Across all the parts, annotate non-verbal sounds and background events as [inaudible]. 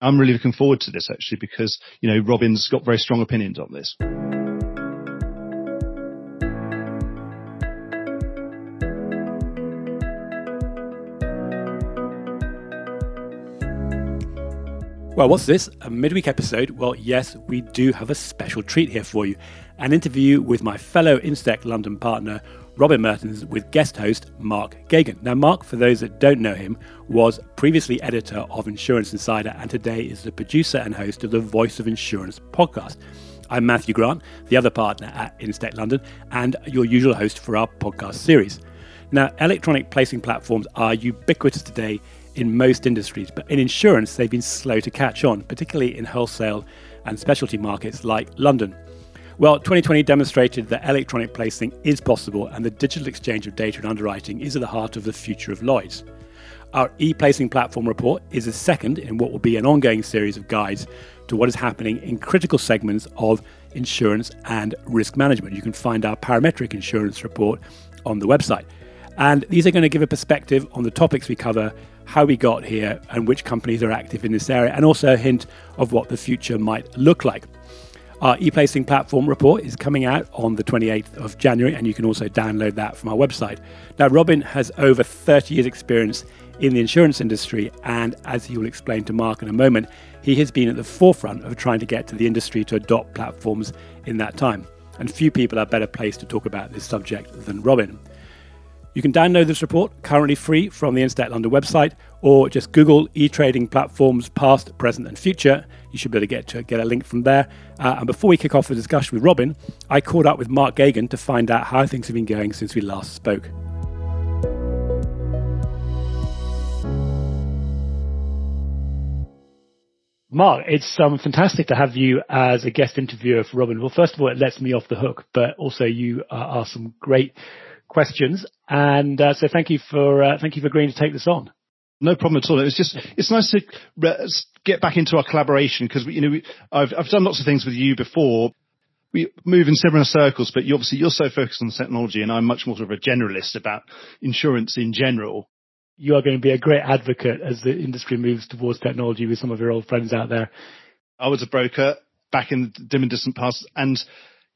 I'm really looking forward to this actually because, you know, Robin's got very strong opinions on this. Well, what's this? A midweek episode? Well, yes, we do have a special treat here for you. An interview with my fellow Instech London partner, Robin Merttens, with guest host Mark Geoghegan. Now, Mark, for those that don't know him, was previously editor of Insurance Insider and today is the producer and host of the Voice of Insurance podcast. I'm Matthew Grant, the other partner at Instech London, and your usual host for our podcast series. Now, electronic placing platforms are ubiquitous today in most industries, but in insurance, they've been slow to catch on, particularly in wholesale and specialty markets like London. Well, 2020 demonstrated that electronic placing is possible and the digital exchange of data and underwriting is at the heart of the future of Lloyd's. Our e placing platform report is a second in what will be an ongoing series of guides to what is happening in critical segments of insurance and risk management. You can find our parametric insurance report on the website. And these are going to give a perspective on the topics we cover how we got here and which companies are active in this area, and also a hint of what the future might look like. Our e-placing platform report is coming out on the 28th of January, and you can also download that from our website. Now, Robin has over 30 years' experience in the insurance industry, and as he will explain to Mark in a moment, he has been at the forefront of trying to get to the industry to adopt platforms in that time. And few people are better placed to talk about this subject than Robin. You can download this report currently free from the Instech London website or just Google e-trading platforms past, present and future. You should be able to get to get a link from there. Uh, and before we kick off the discussion with Robin, I caught up with Mark Geoghegan to find out how things have been going since we last spoke. Mark, it's um, fantastic to have you as a guest interviewer for Robin. Well, first of all, it lets me off the hook, but also you uh, ask some great questions. And uh, so thank you for uh, thank you for agreeing to take this on. No problem at all. It was just it's nice to get back into our collaboration because you know we, I've I've done lots of things with you before. We move in similar circles, but you obviously you're so focused on technology, and I'm much more sort of a generalist about insurance in general. You are going to be a great advocate as the industry moves towards technology with some of your old friends out there. I was a broker back in the dim and distant past, and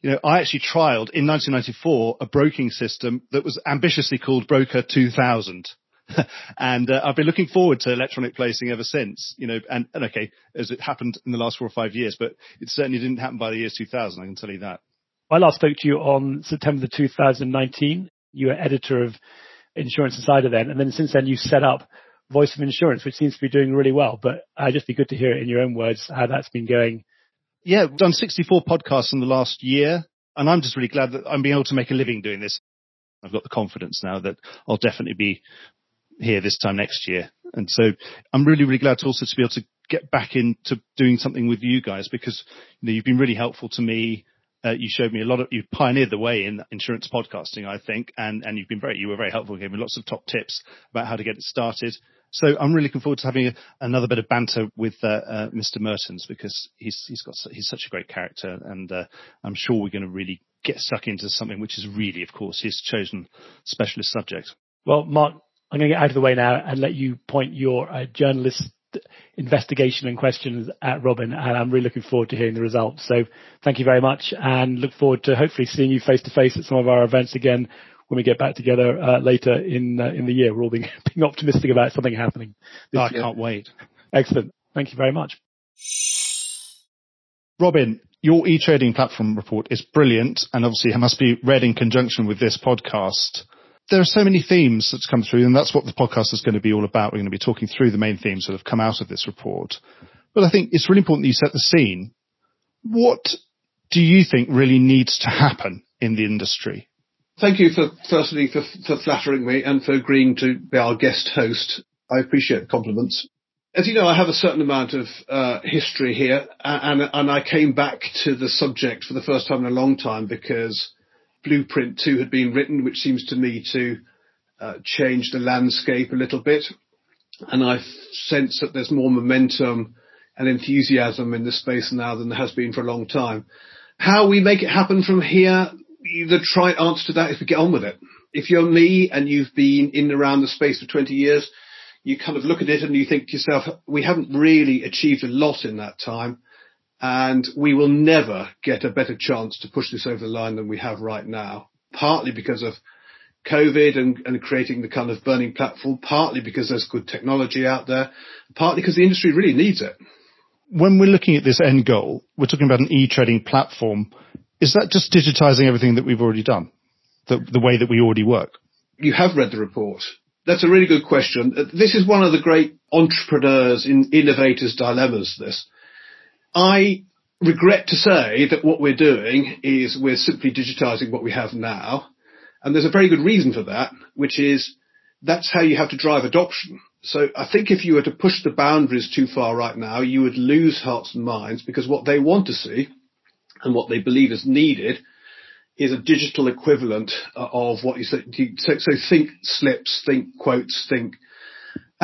you know, I actually trialed in 1994 a broking system that was ambitiously called Broker 2000. [laughs] and uh, I've been looking forward to electronic placing ever since, you know, and, and okay, as it happened in the last four or five years, but it certainly didn't happen by the year 2000, I can tell you that. I last spoke to you on September 2019. You were editor of Insurance Insider then, and then since then you set up Voice of Insurance, which seems to be doing really well. But I'd uh, just be good to hear it in your own words how that's been going yeah, I've done 64 podcasts in the last year, and I'm just really glad that I'm being able to make a living doing this. I've got the confidence now that I'll definitely be here this time next year. And so I'm really, really glad to also to be able to get back into doing something with you guys because you know, you've been really helpful to me. Uh, you showed me a lot of, you pioneered the way in insurance podcasting, I think, and, and you've been very, you were very helpful, gave me lots of top tips about how to get it started. So I'm really looking forward to having a, another bit of banter with uh, uh, Mr. Merttens because he's he's got he's such a great character, and uh, I'm sure we're going to really get stuck into something which is really, of course, his chosen specialist subject. Well, Mark, I'm going to get out of the way now and let you point your uh, journalist investigation and questions at Robin, and I'm really looking forward to hearing the results. So thank you very much, and look forward to hopefully seeing you face to face at some of our events again when we get back together uh, later in uh, in the year. We're all being, [laughs] being optimistic about something happening. Oh, I can't wait. Excellent. Thank you very much. Robin, your e-trading platform report is brilliant and obviously it must be read in conjunction with this podcast. There are so many themes that's come through and that's what the podcast is going to be all about. We're going to be talking through the main themes that have come out of this report. But I think it's really important that you set the scene. What do you think really needs to happen in the industry? Thank you for firstly for, for flattering me and for agreeing to be our guest host. I appreciate the compliments. As you know, I have a certain amount of uh, history here, and, and I came back to the subject for the first time in a long time because Blueprint 2 had been written, which seems to me to uh, change the landscape a little bit. And I sense that there's more momentum and enthusiasm in this space now than there has been for a long time. How we make it happen from here, the trite answer to that is to get on with it. If you're me and you've been in and around the space for 20 years, you kind of look at it and you think to yourself, we haven't really achieved a lot in that time. And we will never get a better chance to push this over the line than we have right now, partly because of COVID and, and creating the kind of burning platform, partly because there's good technology out there, partly because the industry really needs it. When we're looking at this end goal, we're talking about an e-trading platform. Is that just digitizing everything that we've already done? The, the way that we already work? You have read the report. That's a really good question. This is one of the great entrepreneurs, in innovators' dilemmas. This, I regret to say that what we're doing is we're simply digitizing what we have now, and there's a very good reason for that, which is that's how you have to drive adoption. So I think if you were to push the boundaries too far right now, you would lose hearts and minds because what they want to see and what they believe is needed is a digital equivalent uh, of what you say. So, so think slips, think quotes, think.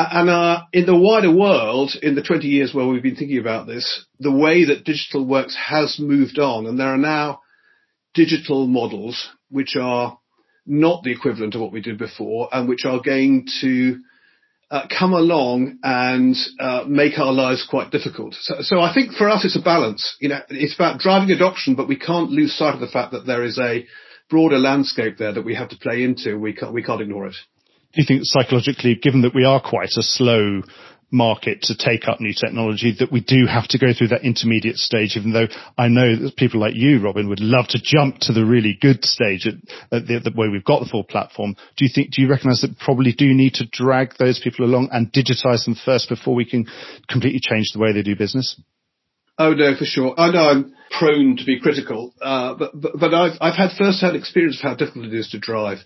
And uh, in the wider world, in the 20 years where we've been thinking about this, the way that digital works has moved on, and there are now digital models which are not the equivalent of what we did before, and which are going to uh, come along and uh, make our lives quite difficult. So, so, I think for us it's a balance. You know, it's about driving adoption, but we can't lose sight of the fact that there is a broader landscape there that we have to play into. We can't, we can't ignore it. Do you think psychologically, given that we are quite a slow market to take up new technology that we do have to go through that intermediate stage, even though I know that people like you, Robin, would love to jump to the really good stage at, at the, the way we've got the full platform. Do you think, do you recognize that probably do need to drag those people along and digitize them first before we can completely change the way they do business? Oh no, for sure. I know I'm prone to be critical, uh, but, but, but I've, I've had first-hand experience of how difficult it is to drive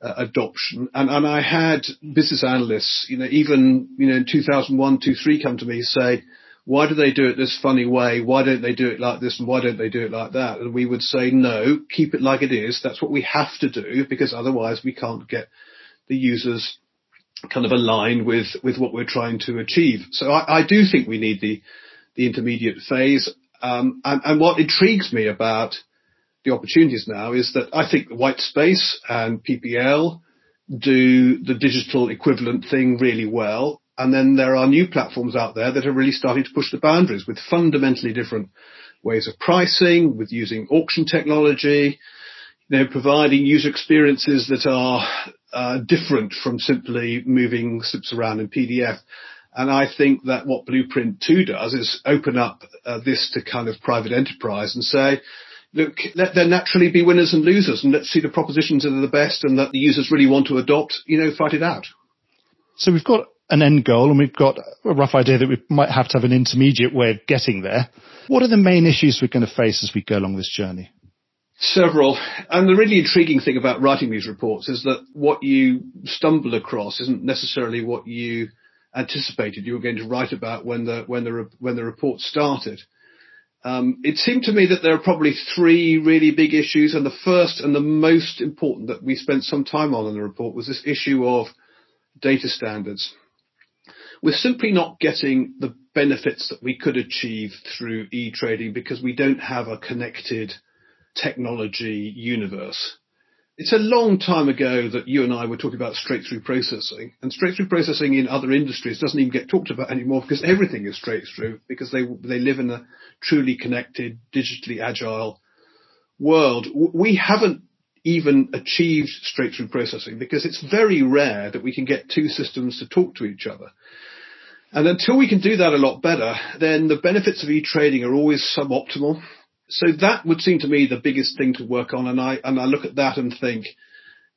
uh, adoption. And, and I had business analysts, you know, even, you know, in 2001, 2, 3 come to me say, why do they do it this funny way? Why don't they do it like this? And why don't they do it like that? And we would say, no, keep it like it is. That's what we have to do because otherwise we can't get the users kind of aligned with, with what we're trying to achieve. So I, I do think we need the, the intermediate phase. Um, and, and what intrigues me about the opportunities now is that I think the Whitespace and PPL do the digital equivalent thing really well. And then there are new platforms out there that are really starting to push the boundaries with fundamentally different ways of pricing, with using auction technology, you know, providing user experiences that are uh, different from simply moving slips around in PDF. And I think that what Blueprint 2 does is open up uh, this to kind of private enterprise and say, look, let there naturally be winners and losers, and let's see the propositions that are the best and that the users really want to adopt, you know, fight it out. So we've got an end goal and we've got a rough idea that we might have to have an intermediate way of getting there. What are the main issues we're going to face as we go along this journey? Several. And the really intriguing thing about writing these reports is that what you stumble across isn't necessarily what you anticipated you were going to write about when the when the when the report started. Um, it seemed to me that there are probably three really big issues, and the first and the most important that we spent some time on in the report was this issue of data standards. We're simply not getting the benefits that we could achieve through e-trading because we don't have a connected technology universe. It's a long time ago that you and I were talking about straight through processing and straight through processing in other industries doesn't even get talked about anymore because everything is straight through because they, they live in a truly connected, digitally agile world. We haven't even achieved straight through processing because it's very rare that we can get two systems to talk to each other. And until we can do that a lot better, then the benefits of e-trading are always suboptimal so that would seem to me the biggest thing to work on. And I, and I look at that and think,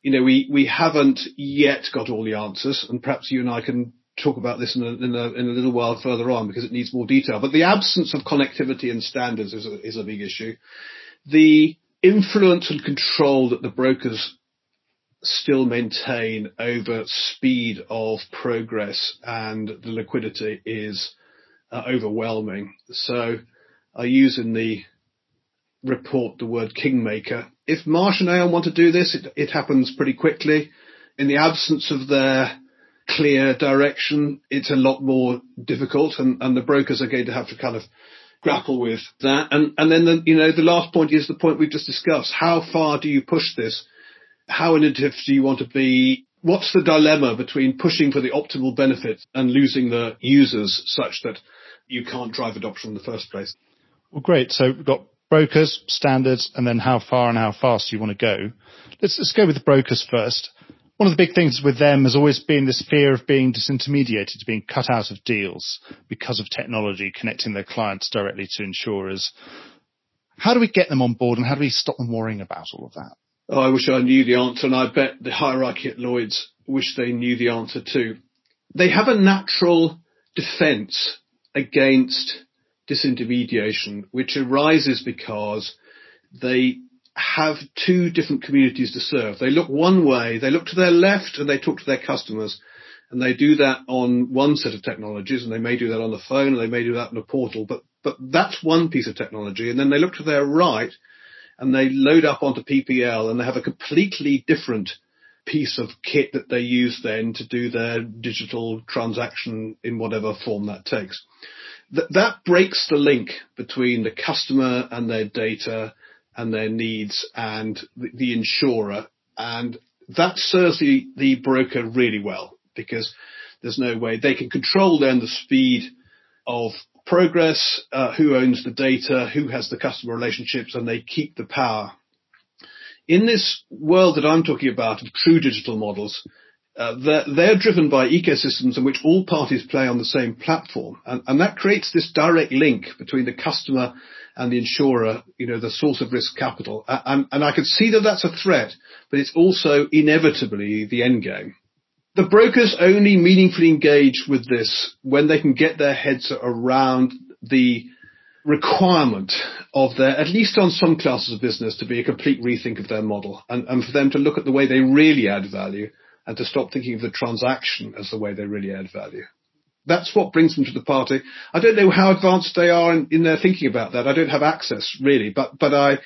you know, we, we haven't yet got all the answers and perhaps you and I can talk about this in a, in a, in a little while further on because it needs more detail. But the absence of connectivity and standards is a, is a big issue. The influence and control that the brokers still maintain over speed of progress and the liquidity is uh, overwhelming. So I use in the report the word kingmaker. If Marsh and Aon want to do this, it, it happens pretty quickly. In the absence of their clear direction, it's a lot more difficult and, and the brokers are going to have to kind of grapple with that. And, and then the, you know, the last point is the point we've just discussed. How far do you push this? How innovative do you want to be? What's the dilemma between pushing for the optimal benefit and losing the users such that you can't drive adoption in the first place? Well, great. So we've got brokers, standards, and then how far and how fast you want to go. Let's, let's go with the brokers first. One of the big things with them has always been this fear of being disintermediated, being cut out of deals because of technology connecting their clients directly to insurers. How do we get them on board and how do we stop them worrying about all of that? Oh, I wish I knew the answer and I bet the hierarchy at Lloyd's wish they knew the answer too. They have a natural defense against disintermediation, which arises because they have two different communities to serve. They look one way, they look to their left and they talk to their customers. And they do that on one set of technologies and they may do that on the phone and they may do that in a portal, but, but that's one piece of technology. And then they look to their right and they load up onto PPL and they have a completely different piece of kit that they use then to do their digital transaction in whatever form that takes th- that breaks the link between the customer and their data and their needs and the, the insurer. And that serves the, the broker really well because there's no way they can control then the speed of progress, uh, who owns the data, who has the customer relationships, and they keep the power. In this world that I'm talking about of true digital models, uh, they're, they're, driven by ecosystems in which all parties play on the same platform. And, and, that creates this direct link between the customer and the insurer, you know, the source of risk capital. And, and I can see that that's a threat, but it's also inevitably the end game. The brokers only meaningfully engage with this when they can get their heads around the requirement of their, at least on some classes of business, to be a complete rethink of their model and, and for them to look at the way they really add value and to stop thinking of the transaction as the way they really add value. That's what brings them to the party. I don't know how advanced they are in, in their thinking about that. I don't have access really, but, but I,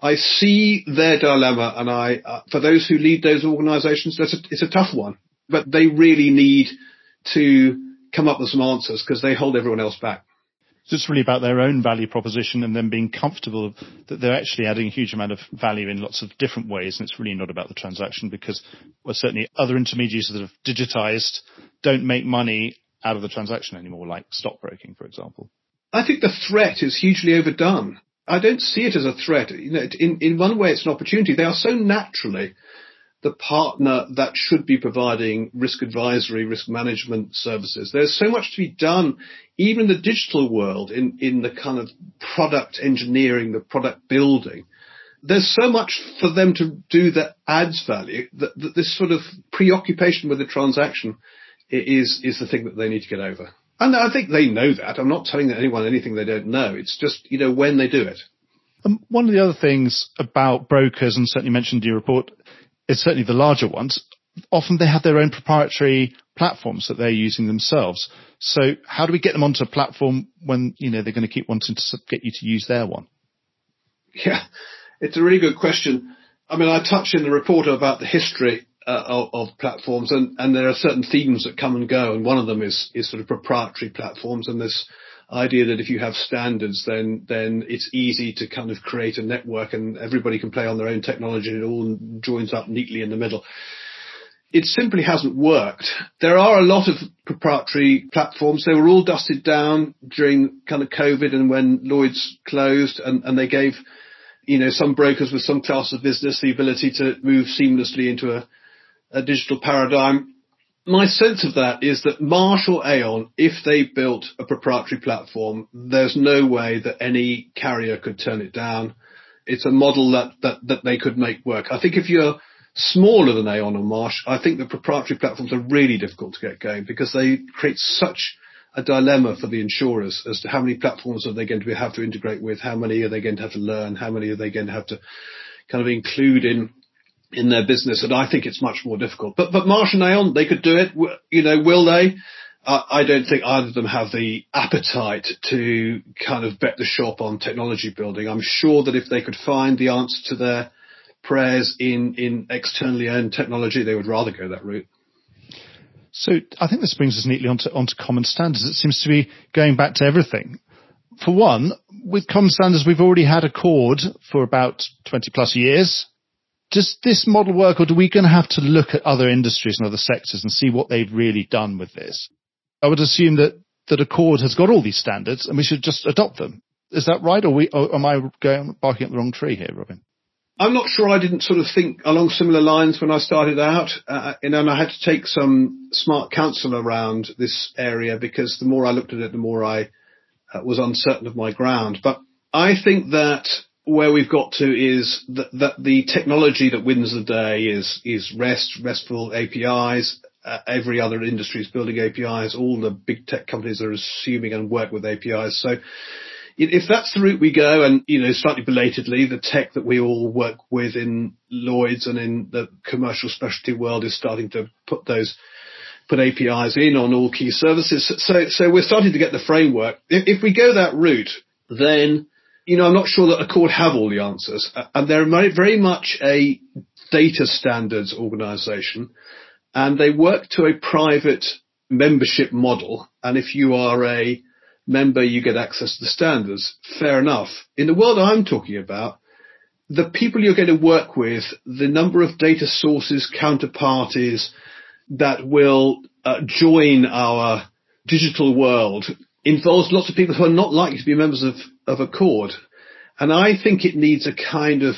I see their dilemma and I, uh, for those who lead those organizations, that's a, it's a tough one, but they really need to come up with some answers because they hold everyone else back. So it's really about their own value proposition and then being comfortable that they're actually adding a huge amount of value in lots of different ways. And it's really not about the transaction because well, certainly other intermediaries that have digitized don't make money out of the transaction anymore, like stockbroking, for example. I think the threat is hugely overdone. I don't see it as a threat. You know, in, in one way, it's an opportunity. They are so naturally the partner that should be providing risk advisory, risk management services. There's so much to be done, even in the digital world, in, in the kind of product engineering, the product building. There's so much for them to do that adds value that, that this sort of preoccupation with the transaction is, is the thing that they need to get over. And I think they know that. I'm not telling anyone anything they don't know. It's just, you know, when they do it. Um, one of the other things about brokers, and certainly mentioned in your report, is certainly the larger ones, often they have their own proprietary platforms that they're using themselves. So how do we get them onto a platform when, you know, they're going to keep wanting to get you to use their one? Yeah, it's a really good question. I mean, I touched in the report about the history uh, of, of, platforms and, and there are certain themes that come and go and one of them is, is sort of proprietary platforms and this idea that if you have standards, then then it's easy to kind of create a network and everybody can play on their own technology and it all joins up neatly in the middle. It simply hasn't worked. There are a lot of proprietary platforms. They were all dusted down during kind of COVID and when Lloyd's closed and, and they gave, you know, some brokers with some class of business the ability to move seamlessly into a, a digital paradigm my sense of that is that Marsh or Aon, if they built a proprietary platform, there's no way that any carrier could turn it down. It's a model that, that, that they could make work. I think if you're smaller than Aon or Marsh, I think the proprietary platforms are really difficult to get going because they create such a dilemma for the insurers as to how many platforms are they going to have to integrate with, how many are they going to have to learn, how many are they going to have to kind of include in in their business, and I think it's much more difficult. But but Marsh and Aon, they could do it. You know, will they? Uh, I don't think either of them have the appetite to kind of bet the shop on technology building. I'm sure that if they could find the answer to their prayers in in externally owned technology, they would rather go that route. So I think this brings us neatly onto onto common standards. It seems to be going back to everything. For one, with common standards, we've already had ACORD for about 20 plus years Does this model work or do we going to have to look at other industries and other sectors and see what they've really done with this? I would assume that, that ACORD has got all these standards and we should just adopt them. Is that right? Or, we, or am I going, barking up the wrong tree here, Robin? I'm not sure I didn't sort of think along similar lines when I started out. Uh, and I had to take some smart counsel around this area because the more I looked at it, the more I uh, was uncertain of my ground. But I think that where we've got to is that, the technology that wins the day is, is REST, RESTful APIs. Uh, every other industry is building APIs. All the big tech companies are assuming and work with APIs. So if that's the route we go, and you know, slightly belatedly, the tech that we all work with in Lloyd's and in the commercial specialty world is starting to put those put APIs in on all key services. So, so we're starting to get the framework. If, if we go that route, then you know, I'm not sure that ACORD have all the answers, and they're very much a data standards organization, and they work to a private membership model. And if you are a member, you get access to the standards. Fair enough. In the world I'm talking about, the people you're going to work with, the number of data sources, counterparties that will uh, join our digital world involves lots of people who are not likely to be members of, of ACORD. And I think it needs a kind of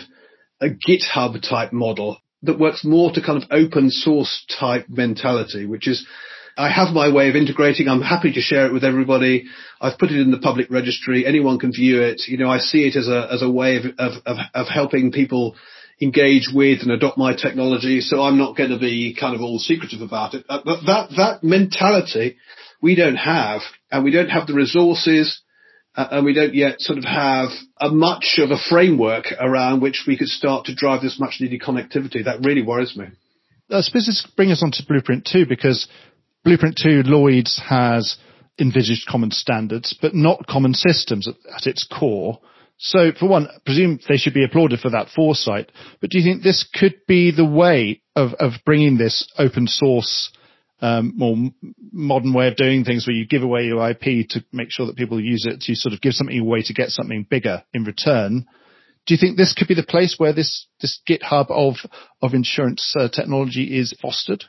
a GitHub type model that works more to kind of open source type mentality, which is I have my way of integrating. I'm happy to share it with everybody. I've put it in the public registry. Anyone can view it. You know, I see it as a, as a way of, of, of, of helping people engage with and adopt my technology. So I'm not going to be kind of all secretive about it. But that, that mentality we don't have and we don't have the resources Uh, and we don't yet sort of have a much of a framework around which we could start to drive this much needed connectivity. That really worries me. I suppose this brings us on to Blueprint 2 because Blueprint 2, Lloyd's has envisaged common standards, but not common systems at, at its core. So for one, I presume they should be applauded for that foresight. But do you think this could be the way of, of bringing this open source, um, more modern way of doing things where you give away your IP to make sure that people use it to sort of give something away to get something bigger in return? Do you think this could be the place where this, this GitHub of, of insurance uh, technology is fostered?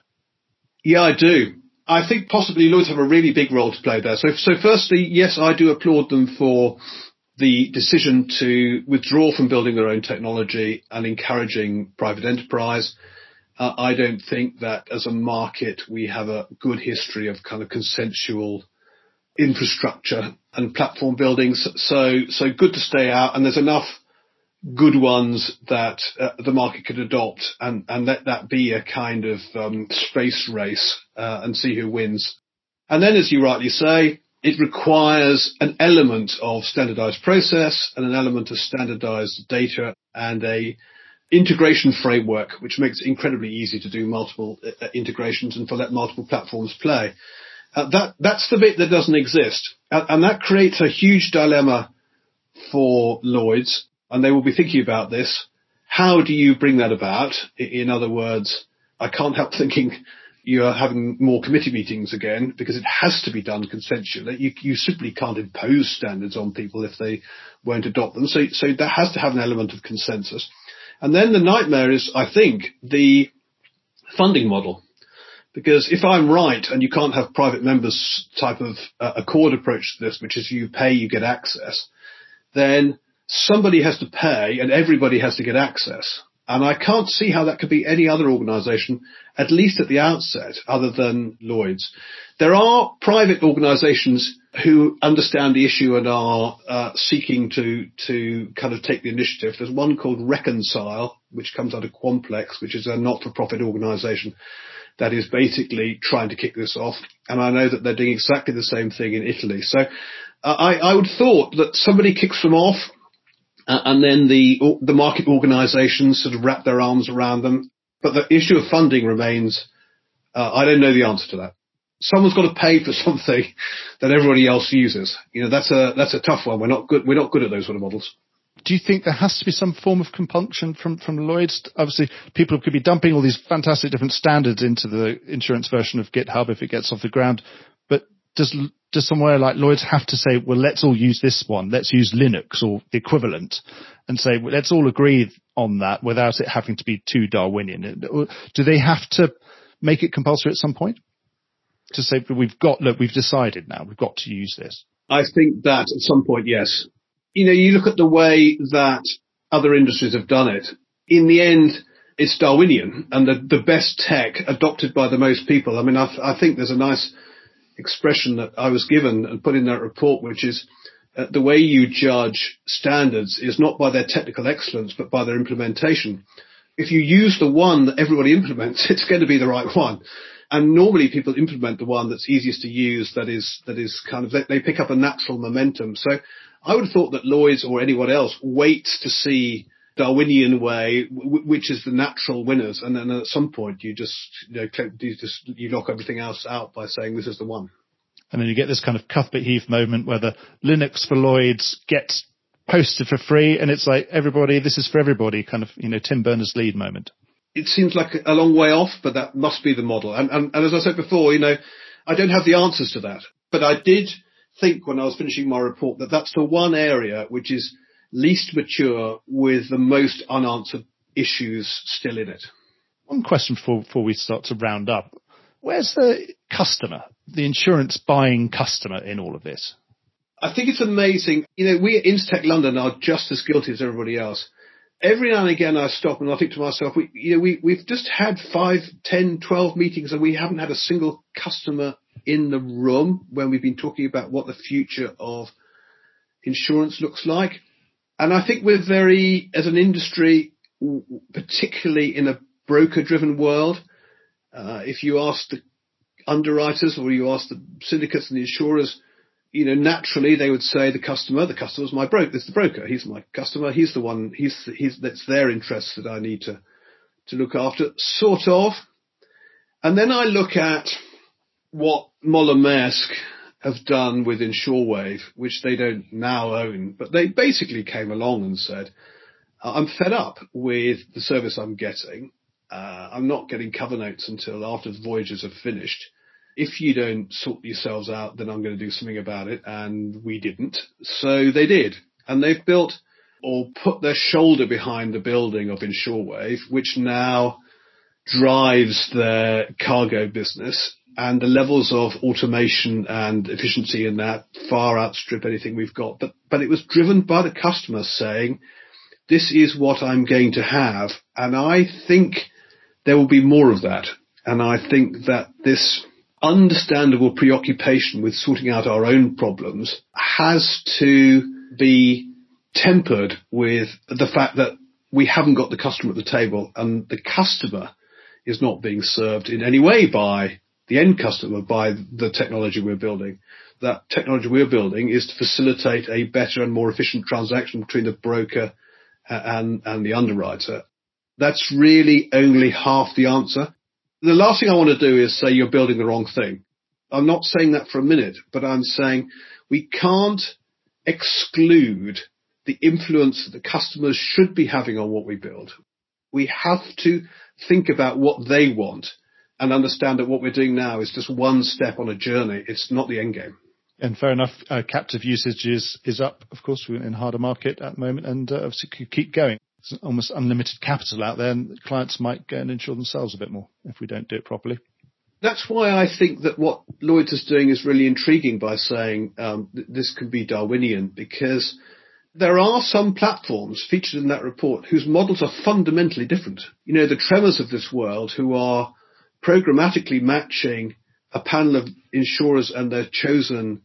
Yeah, I do. I think possibly Lloyds have a really big role to play there. So, so firstly, yes, I do applaud them for the decision to withdraw from building their own technology and encouraging private enterprise. Uh, I don't think that as a market we have a good history of kind of consensual infrastructure and platform buildings. So, so good to stay out. And there's enough good ones that uh, the market could adopt and, and let that be a kind of um, space race uh, and see who wins. And then, as you rightly say, it requires an element of standardized process and an element of standardized data and a integration framework, which makes it incredibly easy to do multiple uh, integrations and for let multiple platforms play. Uh, that that's the bit that doesn't exist, and, and that creates a huge dilemma for Lloyd's and they will be thinking about this. How do you bring that about? In other words, I can't help [laughs] thinking you're having more committee meetings again because it has to be done consensually. You, you simply can't impose standards on people if they won't adopt them. So, so that has to have an element of consensus. And then the nightmare is, I think, the funding model. Because if I'm right and you can't have private members type of uh, ACORD approach to this, which is you pay, you get access, then somebody has to pay and everybody has to get access. And I can't see how that could be any other organisation, at least at the outset, other than Lloyd's. There are private organisations who understand the issue and are uh, seeking to to kind of take the initiative. There's one called Reconcile, which comes out of Quamplex, which is a not-for-profit organisation that is basically trying to kick this off. And I know that they're doing exactly the same thing in Italy. So uh, I, I would thought that somebody kicks them off uh, and then the the market organisations sort of wrap their arms around them. But the issue of funding remains. Uh, I don't know the answer to that. Someone's got to pay for [laughs] something that everybody else uses. You know, that's a that's a tough one. We're not good. We're not good at those sort of models. Do you think there has to be some form of compunction from, from Lloyd's? Obviously, people could be dumping all these fantastic different standards into the insurance version of GitHub if it gets off the ground. But does does somewhere like Lloyd's have to say, well, let's all use this one, let's use Linux or the equivalent, and say, well, let's all agree on that without it having to be too Darwinian? Do they have to make it compulsory at some point to say we've got look we've decided now we've got to use this? I think that at some point, yes. You know, you look at the way that other industries have done it. In the end, it's Darwinian and the, the best tech adopted by the most people. I mean, I, I think there's a nice expression that I was given and put in that report, which is uh, the way you judge standards is not by their technical excellence, but by their implementation. If you use the one that everybody [laughs] implements, it's going to be the right one. And normally people implement the one that's easiest to use, that is, that is kind of, they, they pick up a natural momentum. So I would have thought that Lloyd's or anyone else waits to see Darwinian way, which is the natural winners, and then at some point you just you know you just you knock everything else out by saying this is the one. And then you get this kind of Cuthbert Heath moment where the Linux for Lloyd's gets posted for free, and it's like everybody, this is for everybody, kind of you know Tim Berners-Lee moment. It seems like a long way off, but that must be the model. And, and, and as I said before, you know, I don't have the answers to that, but I did think when I was finishing my report that that's the one area which is least mature with the most unanswered issues still in it. One question before, before we start to round up. Where's the customer, the insurance buying customer in all of this? I think it's amazing. You know, we at Instech London are just as guilty as everybody else. Every now and again I stop and I think to myself, we, you know, we, we've just had five, ten, twelve meetings and we haven't had a single customer in the room when we've been talking about what the future of insurance looks like. And I think we're very, as an industry, particularly in a broker driven world, uh, if you ask the underwriters or you ask the syndicates and the insurers, you know, naturally they would say the customer, the customer's my broker, it's the broker, he's my customer, he's the one, he's, he's, that's their interests that I need to, to look after, sort of. And then I look at what Moller Maersk have done with Insurwave, which they don't now own, but they basically came along and said, I'm fed up with the service I'm getting. Uh, I'm not getting cover notes until after the voyages have finished. If you don't sort yourselves out, then I'm going to do something about it. And we didn't. So they did. And they've built or put their shoulder behind the building of Insurwave, which now drives their cargo business and the levels of automation and efficiency in that far outstrip anything we've got. But, but it was driven by the customer saying, this is what I'm going to have. And I think there will be more of that. And I think that this understandable preoccupation with sorting out our own problems has to be tempered with the fact that we haven't got the customer at the table and the customer is not being served in any way by the end customer by the technology we're building. That technology we're building is to facilitate a better and more efficient transaction between the broker uh, and, and the underwriter. That's really only half the answer. The last thing I want to do is say you're building the wrong thing. I'm not saying that for a minute, but I'm saying we can't exclude the influence that the customers should be having on what we build. We have to think about what they want and understand that what we're doing now is just one step on a journey. It's not the end game. And fair enough, uh, captive usage is, is up, of course, we're in a harder market at the moment and uh, obviously could keep going. There's almost unlimited capital out there and clients might go and insure themselves a bit more if we don't do it properly. That's why I think that what Lloyd's is doing is really intriguing by saying um, this can be Darwinian because there are some platforms featured in that report whose models are fundamentally different. You know, the tremors of this world who are programmatically matching a panel of insurers and their chosen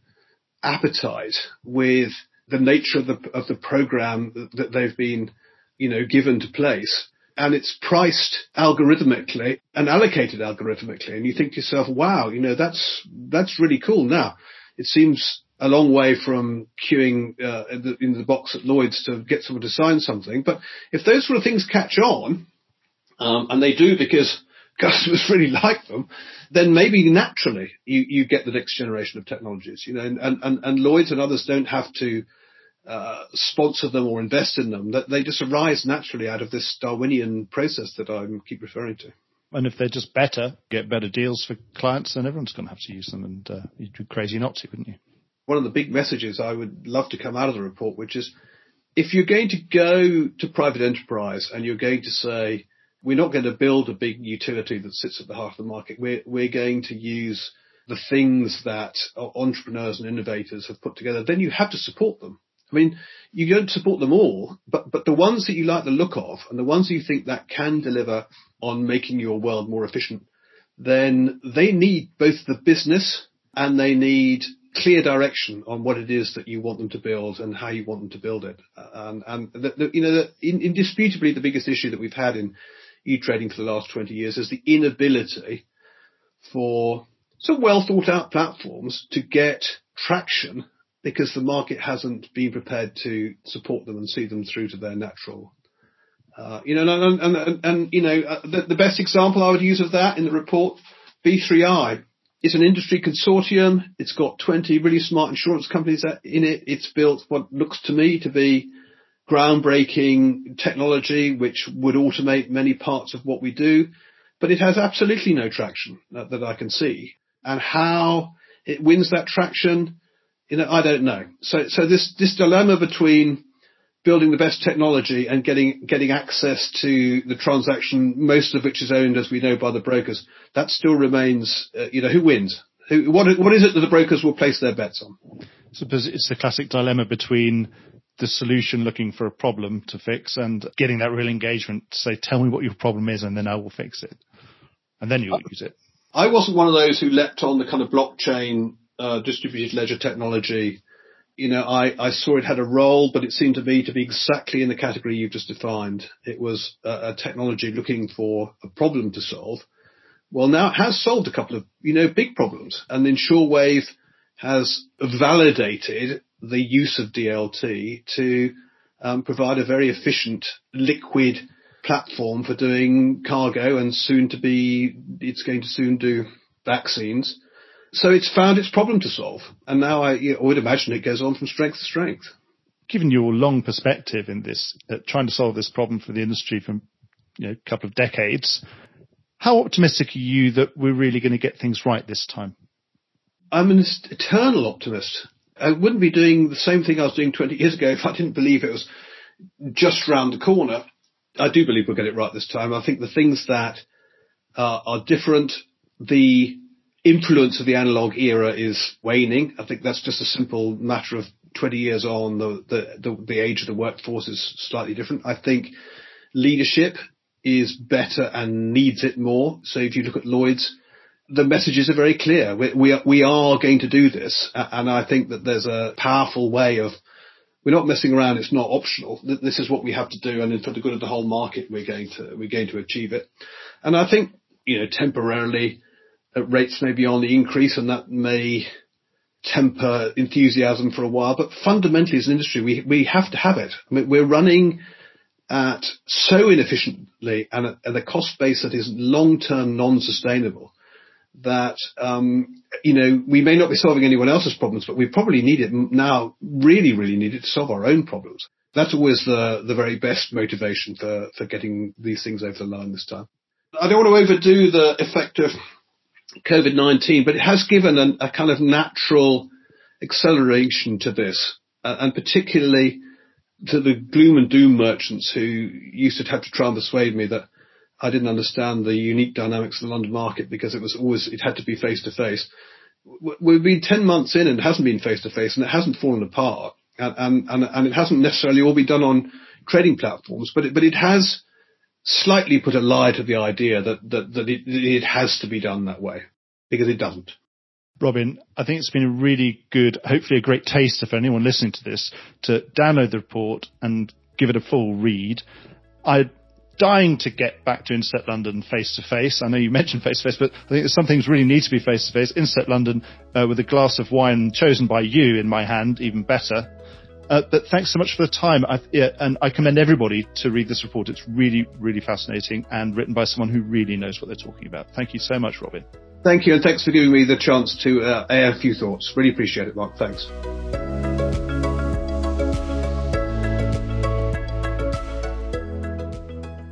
appetite with the nature of the of the program that they've been, you know, given to place. And it's priced algorithmically and allocated algorithmically. And you think to yourself, wow, you know, that's, that's really cool. Now, it seems a long way from queuing uh, in, the, in the box at Lloyd's to get someone to sign something. But if those sort of things catch on, um, and they do because customers [laughs] really like them, then maybe naturally you, you get the next generation of technologies, you know, and, and, and Lloyd's and others don't have to uh, sponsor them or invest in them. That they just arise naturally out of this Darwinian process that I keep referring to. And if they're just better, get better deals for clients, then everyone's going to have to use them, and uh, you'd be crazy not to, wouldn't you? One of the big messages I would love to come out of the report, which is if you're going to go to private enterprise and you're going to say, we're not going to build a big utility that sits at the heart of the market. We're, we're going to use the things that entrepreneurs and innovators have put together. Then you have to support them. I mean, you don't support them all, but, but the ones that you like the look of and the ones you think that can deliver on making your world more efficient, then they need both the business and they need clear direction on what it is that you want them to build and how you want them to build it. And, and the, the, you know, the, in, indisputably the biggest issue that we've had in e-trading for the last 20 years is the inability for some well thought out platforms to get traction because the market hasn't been prepared to support them and see them through to their natural. Uh, you know, and, and, and, and you know, uh, the, the, best example I would use of that in the report, B3I, is an industry consortium. It's got 20 really smart insurance companies in it. It's built what looks to me to be groundbreaking technology, which would automate many parts of what we do, but it has absolutely no traction that, that I can see. And how it wins that traction, you know, I don't know. So, so this, this dilemma between building the best technology and getting, getting access to the transaction, most of which is owned, as we know, by the brokers, that still remains, uh, you know, who wins? Who, what, what is it that the brokers will place their bets on? So it's the classic dilemma between the solution looking for a problem to fix and getting that real engagement to say, tell me what your problem is and then I will fix it. And then you'll use it. I wasn't one of those who leapt on the kind of blockchain uh, distributed ledger technology. You know, I, I saw it had a role, but it seemed to me to be exactly in the category you've just defined. It was a, a technology looking for a problem to solve. Well, now it has solved a couple of, you know, big problems and Insurwave has validated the use of DLT to um, provide a very efficient liquid platform for doing cargo and soon to be, it's going to soon do vaccines. So it's found its problem to solve. And now I, you know, I would imagine it goes on from strength to strength. Given your long perspective in this, uh, trying to solve this problem for the industry from you know, a couple of decades, how optimistic are you that we're really going to get things right this time? I'm an eternal optimist. I wouldn't be doing the same thing I was doing 20 years ago if I didn't believe it was just round the corner. I do believe we'll get it right this time. I think the things that uh, are different, the influence of the analog era is waning. I think that's just a simple matter of 20 years on. The, the, the, the age of the workforce is slightly different. I think leadership is better and needs it more. So if you look at Lloyd's, the messages are very clear. We, we, are, we are going to do this. And I think that there's a powerful way of, we're not messing around. It's not optional. This is what we have to do. And for the good of the whole market, we're going to, we're going to achieve it. And I think, you know, temporarily uh, rates may be on the increase and that may temper enthusiasm for a while. But fundamentally as an industry, we, we have to have it. I mean, we're running at so inefficiently and at, at a cost base that is long-term non-sustainable that um, you know we may not be solving anyone else's problems, but we probably need it now. Really, really need it to solve our own problems. That's always the the very best motivation for for getting these things over the line this time. I don't want to overdo the effect of COVID nineteen, but it has given an, a kind of natural acceleration to this, uh, and particularly to the gloom and doom merchants who used to have to try and persuade me that I didn't understand the unique dynamics of the London market because it was always, it had to be face to face. We've been 10 months in and it hasn't been face to face and it hasn't fallen apart and, and, and it hasn't necessarily all been done on trading platforms, but it, but it has slightly put a lie to the idea that, that, that it, it has to be done that way because it doesn't. Robin, I think it's been a really good, hopefully a great taster for anyone listening to this to download the report and give it a full read. I dying to get back to Instech London face to face. I know you mentioned face to face, but I think some things really need to be face to face. Instech London uh, with a glass of wine chosen by you in my hand, even better. Uh, but thanks so much for the time. Yeah, and I commend everybody to read this report. It's really, really fascinating and written by someone who really knows what they're talking about. Thank you so much, Robin. Thank you, and thanks for giving me the chance to uh, air a few thoughts. Really appreciate it, Mark. Thanks.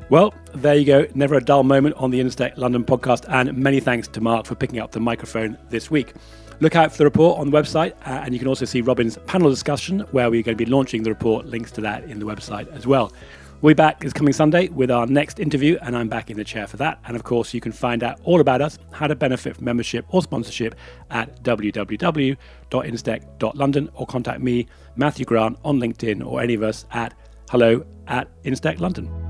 Well, there you go. Never a dull moment on the Instex London podcast, and many thanks to Mark for picking up the microphone this week. Look out for the report on the website, uh, and you can also see Robin's panel discussion where we're going to be launching the report. Links to that in the website as well. We'll be back this coming Sunday with our next interview, and I'm back in the chair for that. And of course, you can find out all about us, how to benefit from membership or sponsorship at www.instech.london or contact me, Matthew Grant, on LinkedIn or any of us at hello at Instech London.